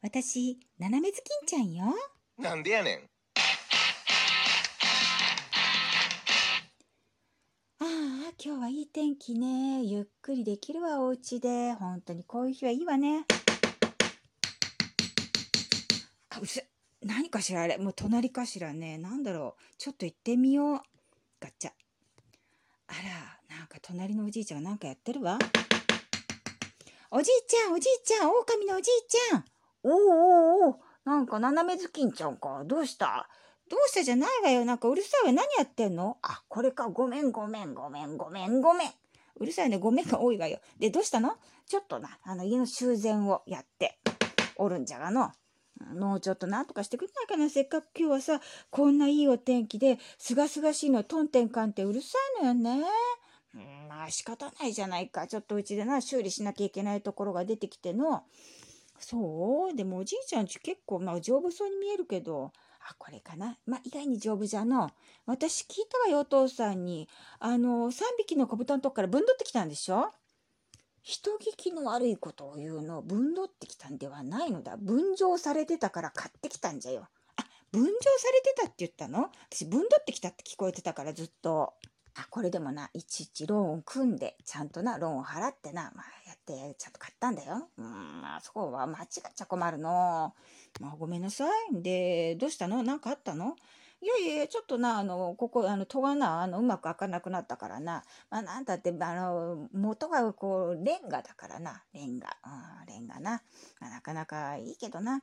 私、斜めずきんちゃんよ。なんでやねん。ああ、今日はいい天気ね。ゆっくりできるわ、お家で。本当にこういう日はいいわね。あ、うせ、何かしらあれ。もう隣かしらね。なんだろう。ちょっと行ってみよう。ガチャ。あら、なんか隣のおじいちゃんがなんかやってるわ。おじいちゃん、おじいちゃん、狼のおじいちゃん。おおおおなんか斜めずきんちゃんか。どうした？どうしたじゃないわよ。なんかうるさいわ。何やってんの？あ、これか。ごめん、ごめん、ごめん、ごめん、ごめん。うるさいね。ごめんが多いわよ。で、どうしたの？ちょっとな、あの、家の修繕をやっておるんじゃがの。もうちょっとなんとかしてくれないかな。せっかく今日はさ、こんないいお天気で、すがすがしいの、トンテンカンってうるさいのよね。うん、まあ仕方ないじゃないか。ちょっとうちでな、修理しなきゃいけないところが出てきての。そう？でもおじいちゃんち結構、まあ丈夫そうに見えるけど、あ、これかな。まあ意外に丈夫じゃの。私聞いたわよ、お父さんに。あの、3匹の子豚のとこから分取ってきたんでしょ？人聞きの悪いことを言うの、分取ってきたんではないのだ。分譲されてたから買ってきたんじゃよ。あ、分譲されてたって言ったの？私分取ってきたって聞こえてたからずっと。あ、これでもな、いちいちローン組んで、ちゃんとな、ローンを払ってな、まあ、って、ちゃんと買ったんだよ。うん、まあ、そこは間違っちゃ困るの。まあ、ごめんなさい。で、どうしたの？なんかあったの？いやいやいや、ちょっとな、あの、ここ、あの、戸がな、あの、うまく開かなくなったからな。まあ、なんだって、あの、元がこう、レンガだからな。レンガ。うん、レンガな。まあ、なかなかいいけどな。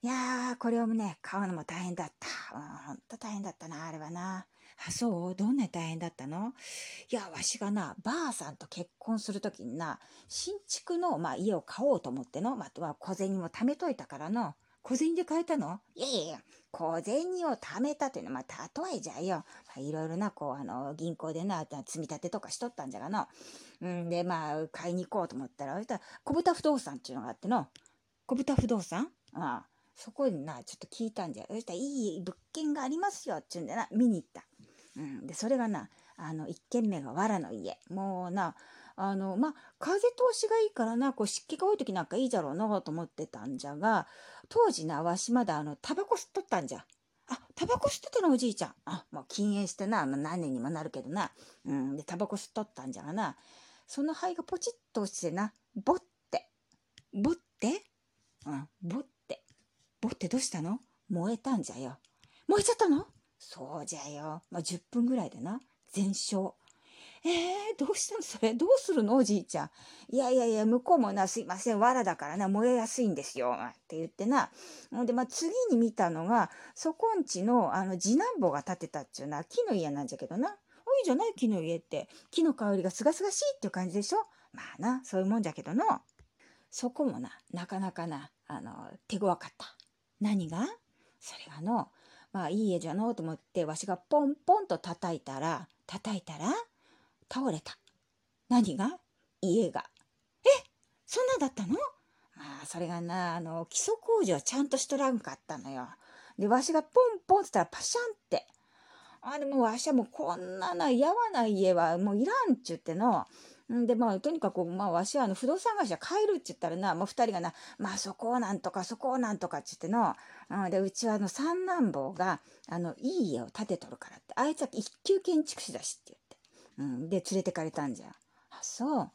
いやー、これをね、買うのも大変だった。うん、ほんと大変だったな、あれはな。あ、そう？どんな大変だったのいや、わしがな、ばあさんと結婚するときにな、新築の、まあ、家を買おうと思っての、まあ、小銭も貯めといたからの、小銭で買えたのいやいや、小銭を貯めたというのは、まあ、例えじゃよ。まあ、いろいろな、こう、あの、銀行でな、積み立てとかしとったんじゃがの。うんで、まあ、買いに行こうと思ったら、そしたら、小豚不動産っていうのがあっての、小豚不動産？ああ。そこにな、ちょっと聞いたんじゃ。そしたら、いい物件がありますよ、っていうんでな、見に行った。うん、でそれがなあの1軒目が藁の家もうなあのまあ風通しがいいからなこう湿気が多い時なんかいいじゃろうなと思ってたんじゃが当時なわしまだあのタバコ吸っとったんじゃ。あ、タバコ吸ってたのおじいちゃん。あ、もう禁煙してな、まあ、何年にもなるけどな。うん、で、タバコ吸っとったんじゃがな。その灰がポチッと落ちてな、ボッて。ボッて？うん、ボッて。ボッてどうしたの？燃えたんじゃよ。燃えちゃったの？そうじゃよ。まあ、10分ぐらいでな、全焼。えー、どうしたの？それどうするの？おじいちゃん。いやいやいや、向こうもな、すいません、藁だからな、燃えやすいんですよ。って言ってな。ほんで、まあ、次に見たのが、そこんちの、あの、次男坊が建てたっちゅうな、木の家なんじゃけどな。おいいじゃない？木の家って。木の香りがすがすがしいっていう感じでしょ？まあな、そういうもんじゃけどの。そこもな、なかなかな、あの、手強かった。何が？それがの、まあいい家じゃのうと思ってわしがポンポンと叩いたら叩いたら倒れた。何が？家が。え？そんなだったの？まあそれがなあの基礎工事はちゃんとしとらんかったのよ。でわしがポンポンって言ったらパシャンって。あでもわしはもうこんななやわな家はもういらんっちゅっての。んでまあとにかくまあわしはあの不動産会社帰るって言ったらなもう二人がなまあそこをなんとかそこをなんとかっつっての、うん、でうちはあの三男坊があのいい家を建てとるからってあいつは一級建築士だしって言って、うん、で連れてかれたんじゃあそう。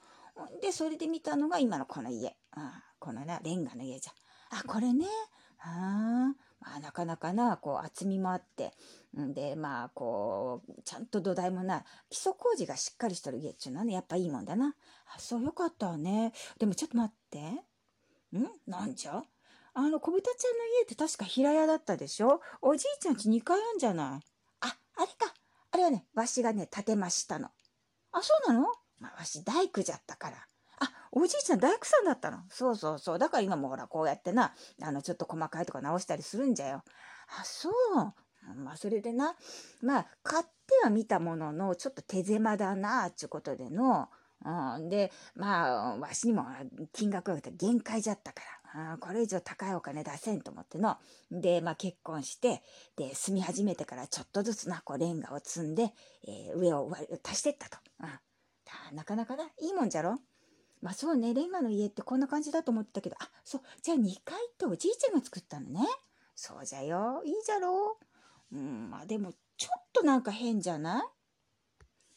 でそれで見たのが今のこの家、うん、このなレンガの家じゃ。あこれね。あああなかなかなこう厚みもあってんでまあこうちゃんと土台もない。基礎工事がしっかりしとる家っちゅうのはねやっぱいいもんだな。あそうよかったわね。でもちょっと待って。ん？なんじゃ？あの小豚ちゃんの家って確か平屋だったでしょ？おじいちゃんち2階あんじゃない？ああれか。あれはねわしがね建てましたの。あそうなの？まあわし大工じゃったから。おじいちゃん大工さんだったの？そうそうそう。だから今もほらこうやってなあのちょっと細かいとか直したりするんじゃよ。あそう。まあそれでなまあ買っては見たもののちょっと手狭だなっちゅうことでの、うん、でまあわしにも金額が限界じゃったから。これ以上高いお金出せんと思っての。で、まあ結婚して、で、住み始めてからちょっとずつな、こうレンガを積んで、えー、上を足してったと。うん、なかなかな、いいもんじゃろ？まあそうね、レンガの家ってこんな感じだと思ってたけど、あ、そう、じゃあ2階っておじいちゃんが作ったのね。そうじゃよ、いいじゃろう。うん、まあでもちょっとなんか変じゃな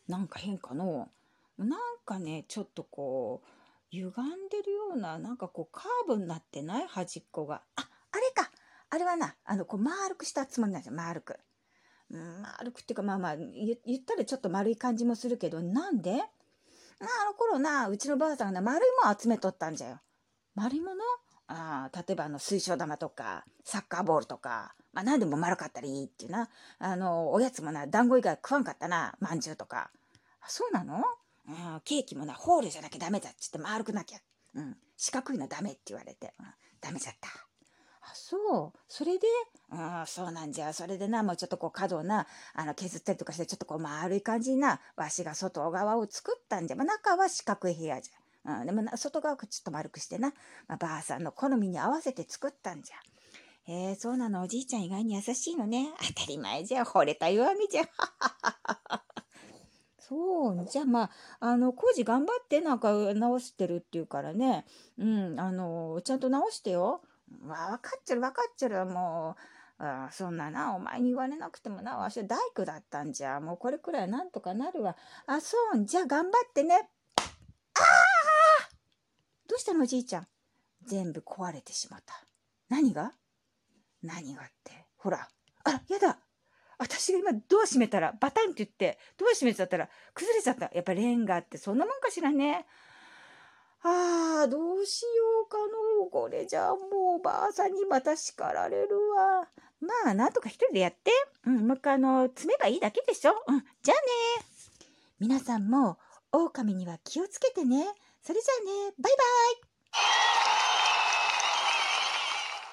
い？なんか変かの？なんかね、ちょっとこう、歪んでるような、なんかこうカーブになってない？端っこが。あ、あれか。あれはな、あの、こう丸くしたつもりなんですよ、丸く。うん、丸くっていうか、まあまあ、言ったらちょっと丸い感じもするけど、なんで？あの頃な、うちのばあさんが、丸いもん集めとったんじゃよ。丸いもの？あ例えばあの水晶玉とかサッカーボールとか、まあ、何でも丸かったらいいっていうな。あのおやつもな団子以外食わんかったなまんじゅうとか。あそうなの、うん、ケーキもなホールじゃなきゃダメだっつって丸くなきゃ、うん、四角いのダメって言われて、うん、ダメじゃった。あそうそれで、うん、そうなんじゃそれでなもうちょっとこう角をなあの削ったりとかしてちょっとこう丸い感じになわしが外側を作ったんじゃ、まあ、中は四角い部屋じゃ。うん、でもな外側ちょっと丸くしてな、まあ、ばあさんの好みに合わせて作ったんじゃ。へえそうなのおじいちゃん意外に優しいのね。当たり前じゃ惚れた弱みじゃ。そうじゃあまああの工事頑張ってなんか直してるっていうからねうんあのちゃんと直してよ。わ分かっちゃる分かっちゃるもうあそんななお前に言われなくてもなわしは大工だったんじゃ。もうこれくらいなんとかなるわ。あそうじゃあ頑張ってね。ああどうしたのおじいちゃん？全部壊れてしまった。何が？何がって。ほら。あやだ。私が今ドア閉めたらバタンって言ってドア閉めちゃったら崩れちゃった。やっぱレンガってそんなもんかしらね。ああどうしようかのこれじゃあもうおばあさんにまた叱られるわ。まあなんとか一人でやって。うんもう一回あの詰めばいいだけでしょ。うんじゃあね。皆さんも狼には気をつけてね。それじゃあね、バイバイ。